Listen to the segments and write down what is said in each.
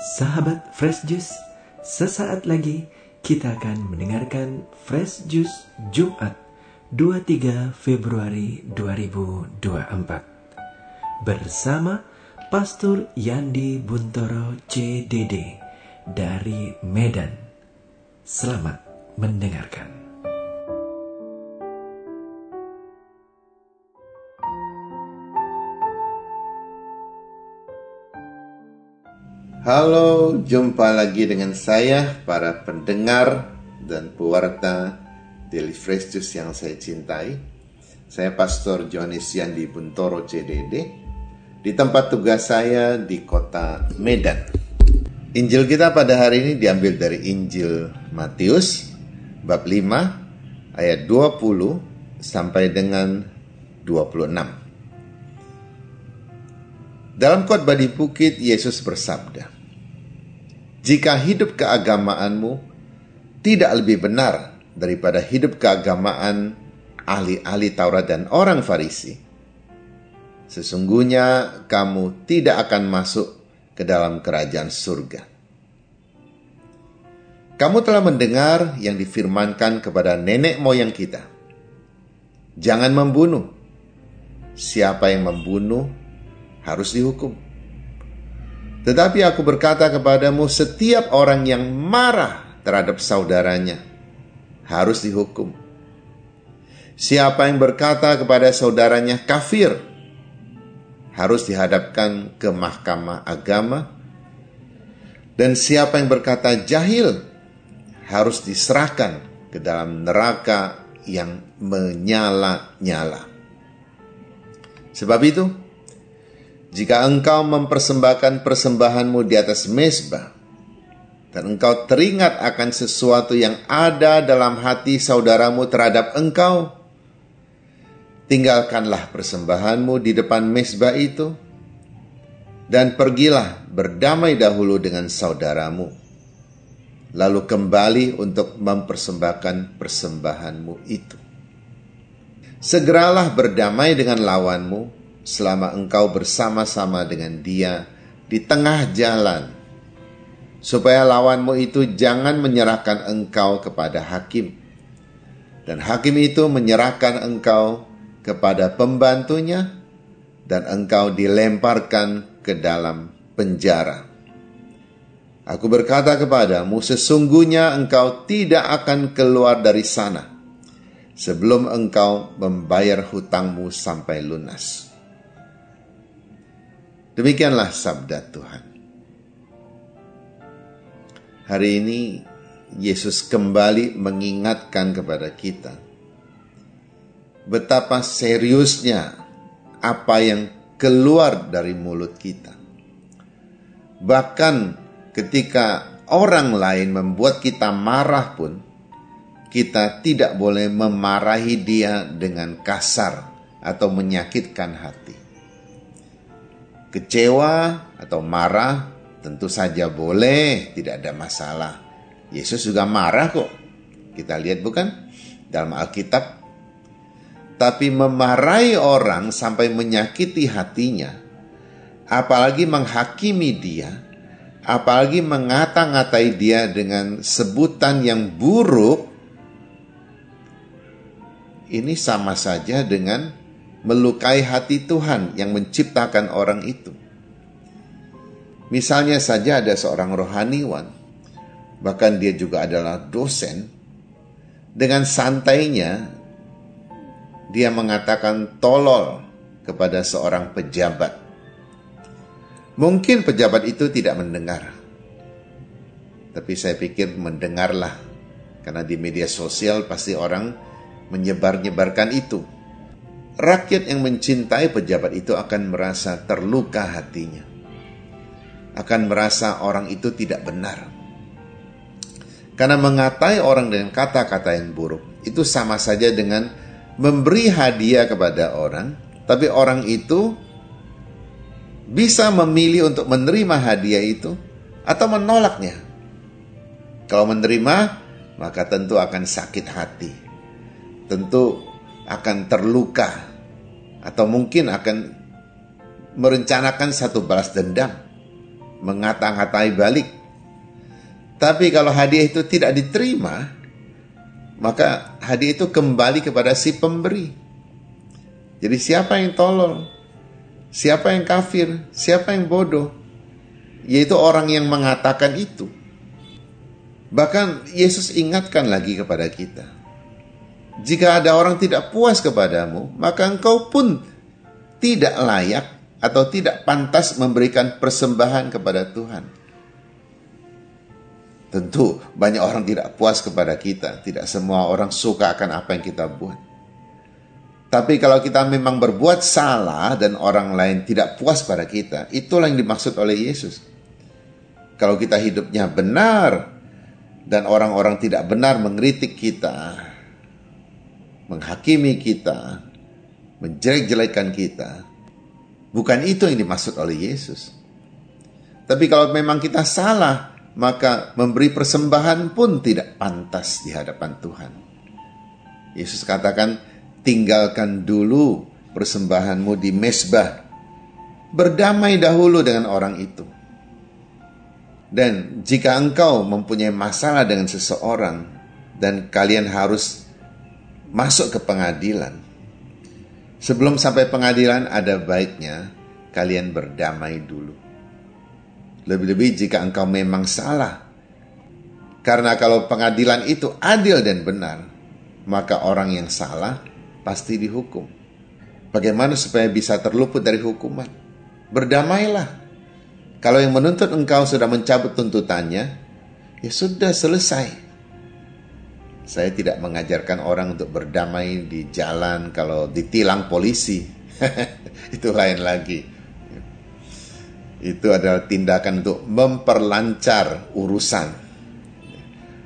Sahabat Fresh Juice, sesaat lagi kita akan mendengarkan Fresh Juice Jumat 23 Februari 2024 bersama Pastor Yandi Buntoro CDD dari Medan. Selamat mendengarkan. Halo, jumpa lagi dengan saya, para pendengar dan pewarta Daily Fresh Juice yang saya cintai. Saya Pastor Johannes Yandi Buntoro CDD di tempat tugas saya di kota Medan. Injil kita pada hari ini diambil dari Injil Matius bab 5 ayat 20 sampai dengan 26. Dalam khotbah di bukit, Yesus bersabda, "Jika hidup keagamaanmu tidak lebih benar daripada hidup keagamaan ahli-ahli Taurat dan orang Farisi, sesungguhnya kamu tidak akan masuk ke dalam kerajaan surga." Kamu telah mendengar yang difirmankan kepada nenek moyang kita. Jangan membunuh. Siapa yang membunuh harus dihukum. Tetapi aku berkata kepadamu, setiap orang yang marah terhadap saudaranya harus dihukum. Siapa yang berkata kepada saudaranya kafir harus dihadapkan ke mahkamah agama, dan siapa yang berkata jahil harus diserahkan ke dalam neraka yang menyala-nyala. Sebab itu, jika engkau mempersembahkan persembahanmu di atas mezbah, dan engkau teringat akan sesuatu yang ada dalam hati saudaramu terhadap engkau, tinggalkanlah persembahanmu di depan mezbah itu, dan pergilah berdamai dahulu dengan saudaramu, lalu kembali untuk mempersembahkan persembahanmu itu. Segeralah berdamai dengan lawanmu, selama engkau bersama-sama dengan dia di tengah jalan, supaya lawanmu itu jangan menyerahkan engkau kepada hakim, dan hakim itu menyerahkan engkau kepada pembantunya, dan engkau dilemparkan ke dalam penjara. Aku berkata kepadamu, sesungguhnya engkau tidak akan keluar dari sana sebelum engkau membayar hutangmu sampai lunas. Demikianlah sabda Tuhan. Hari ini Yesus kembali mengingatkan kepada kita betapa seriusnya apa yang keluar dari mulut kita. Bahkan ketika orang lain membuat kita marah pun, kita tidak boleh memarahi dia dengan kasar atau menyakitkan hati. Kecewa atau marah tentu saja boleh, tidak ada masalah. Yesus juga marah kok. Kita lihat bukan dalam Alkitab. Tapi memarahi orang sampai menyakiti hatinya, apalagi menghakimi dia, apalagi mengata-ngatai dia dengan sebutan yang buruk, ini sama saja dengan melukai hati Tuhan yang menciptakan orang itu. Misalnya saja ada seorang rohaniwan, bahkan dia juga adalah dosen, dengan santainya dia mengatakan tolol kepada seorang pejabat. Mungkin pejabat itu tidak mendengar, tapi saya pikir mendengarlah, karena di media sosial pasti orang menyebar-nyebarkan itu rakyat yang mencintai pejabat itu akan merasa terluka hatinya. Akan merasa orang itu tidak benar. Karena mengatai orang dengan kata-kata yang buruk itu sama saja dengan memberi hadiah kepada orang, tapi orang itu bisa memilih untuk menerima hadiah itu atau menolaknya. Kalau menerima, maka tentu akan sakit hati. Tentu akan terluka atau mungkin akan merencanakan satu balas dendam. mengata-ngatai balik. Tapi kalau hadiah itu tidak diterima, maka hadiah itu kembali kepada si pemberi. Jadi siapa yang tolol? Siapa yang kafir? Siapa yang bodoh? Yaitu orang yang mengatakan itu. Bahkan Yesus ingatkan lagi kepada kita. Jika ada orang tidak puas kepadamu, maka engkau pun tidak layak atau tidak pantas memberikan persembahan kepada Tuhan. Tentu banyak orang tidak puas kepada kita. Tidak semua orang suka akan apa yang kita buat. Tapi kalau kita memang berbuat salah dan orang lain tidak puas pada kita, itulah yang dimaksud oleh Yesus. Kalau kita hidupnya benar dan orang-orang tidak benar mengkritik kita, menghakimi kita, menjelek-jelekan kita, bukan itu yang dimaksud oleh Yesus. Tapi kalau memang kita salah, maka memberi persembahan pun tidak pantas di hadapan Tuhan. Yesus katakan, tinggalkan dulu persembahanmu di mesbah. Berdamai dahulu dengan orang itu. Dan jika engkau mempunyai masalah dengan seseorang dan kalian harus masuk ke pengadilan, sebelum sampai pengadilan ada baiknya kalian berdamai dulu. Lebih-lebih jika engkau memang salah. Karena kalau pengadilan itu adil dan benar, maka orang yang salah pasti dihukum. Bagaimana supaya bisa terluput dari hukuman? Berdamailah. Kalau yang menuntut engkau sudah mencabut tuntutannya, ya sudah selesai. Saya tidak mengajarkan orang untuk berdamai di jalan kalau ditilang polisi. itu lain lagi itu adalah tindakan untuk memperlancar urusan.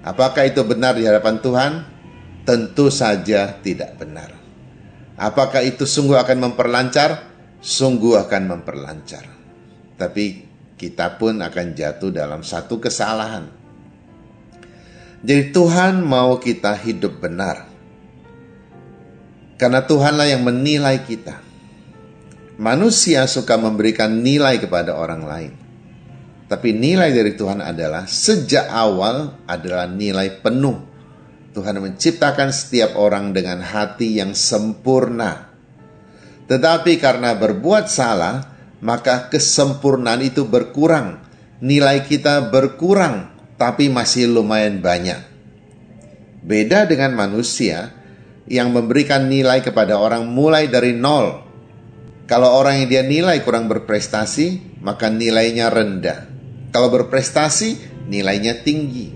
Apakah itu benar di hadapan Tuhan? Tentu saja tidak benar. Apakah itu sungguh akan memperlancar? Sungguh akan memperlancar. Tapi kita pun akan jatuh dalam satu kesalahan. Jadi Tuhan mau kita hidup benar. Karena Tuhanlah yang menilai kita. Manusia suka memberikan nilai kepada orang lain. Tapi nilai dari Tuhan adalah sejak awal adalah nilai penuh. Tuhan menciptakan setiap orang dengan hati yang sempurna. Tetapi karena berbuat salah, maka kesempurnaan itu berkurang. Nilai kita berkurang, tapi masih lumayan banyak. Beda dengan manusia yang memberikan nilai kepada orang mulai dari nol kalau orang yang dia nilai kurang berprestasi, maka nilainya rendah. Kalau berprestasi, nilainya tinggi.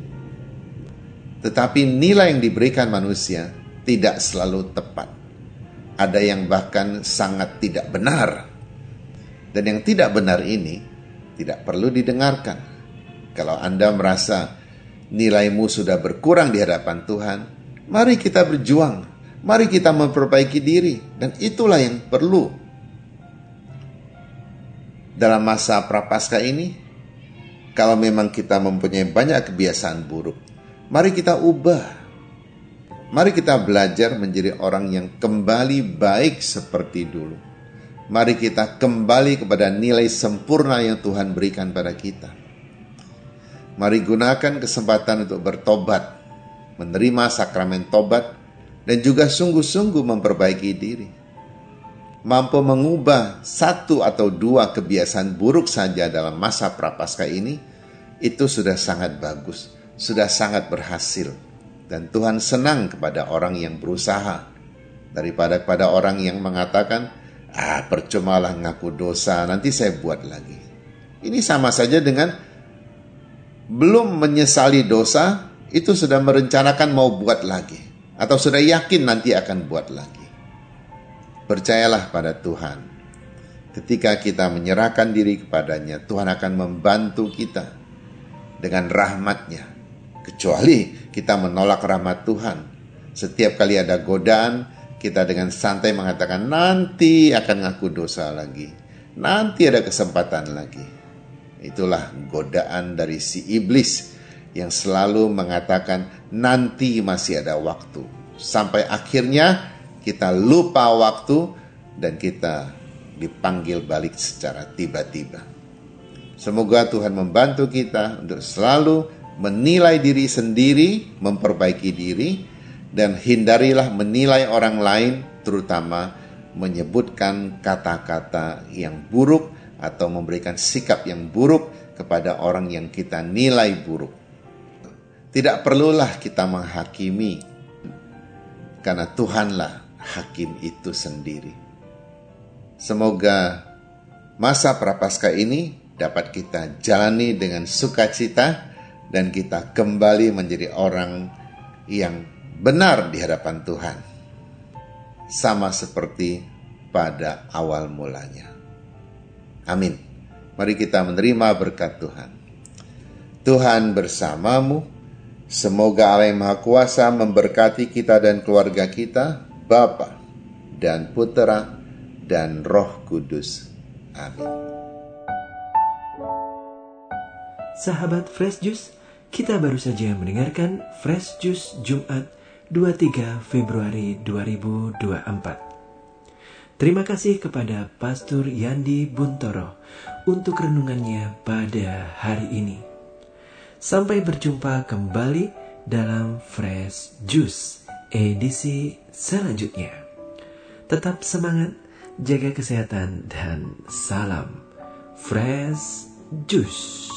Tetapi nilai yang diberikan manusia tidak selalu tepat. Ada yang bahkan sangat tidak benar. Dan yang tidak benar ini tidak perlu didengarkan. Kalau Anda merasa nilaimu sudah berkurang di hadapan Tuhan, mari kita berjuang. Mari kita memperbaiki diri. Dan itulah yang perlu dalam masa prapaskah ini, kalau memang kita mempunyai banyak kebiasaan buruk, mari kita ubah. Mari kita belajar menjadi orang yang kembali baik seperti dulu. Mari kita kembali kepada nilai sempurna yang Tuhan berikan pada kita. Mari gunakan kesempatan untuk bertobat, menerima sakramen tobat, dan juga sungguh-sungguh memperbaiki diri mampu mengubah satu atau dua kebiasaan buruk saja dalam masa prapaskah ini, itu sudah sangat bagus, sudah sangat berhasil. Dan Tuhan senang kepada orang yang berusaha daripada kepada orang yang mengatakan, ah percumalah ngaku dosa, nanti saya buat lagi. Ini sama saja dengan belum menyesali dosa, itu sudah merencanakan mau buat lagi. Atau sudah yakin nanti akan buat lagi. Percayalah pada Tuhan. Ketika kita menyerahkan diri kepadanya, Tuhan akan membantu kita dengan rahmatnya. Kecuali kita menolak rahmat Tuhan. Setiap kali ada godaan, kita dengan santai mengatakan nanti akan ngaku dosa lagi. Nanti ada kesempatan lagi. Itulah godaan dari si iblis yang selalu mengatakan nanti masih ada waktu. Sampai akhirnya kita lupa waktu dan kita dipanggil balik secara tiba-tiba. Semoga Tuhan membantu kita untuk selalu menilai diri sendiri, memperbaiki diri, dan hindarilah menilai orang lain, terutama menyebutkan kata-kata yang buruk atau memberikan sikap yang buruk kepada orang yang kita nilai buruk. Tidak perlulah kita menghakimi, karena Tuhanlah hakim itu sendiri. Semoga masa prapaskah ini dapat kita jalani dengan sukacita dan kita kembali menjadi orang yang benar di hadapan Tuhan. Sama seperti pada awal mulanya. Amin. Mari kita menerima berkat Tuhan. Tuhan bersamamu. Semoga Allah yang Maha Kuasa memberkati kita dan keluarga kita, Bapa dan Putera dan Roh Kudus. Amin. Sahabat Fresh Juice, kita baru saja mendengarkan Fresh Juice Jumat 23 Februari 2024. Terima kasih kepada Pastor Yandi Buntoro untuk renungannya pada hari ini. Sampai berjumpa kembali dalam Fresh Juice edisi selanjutnya. Tetap semangat, jaga kesehatan, dan salam Fresh Juice.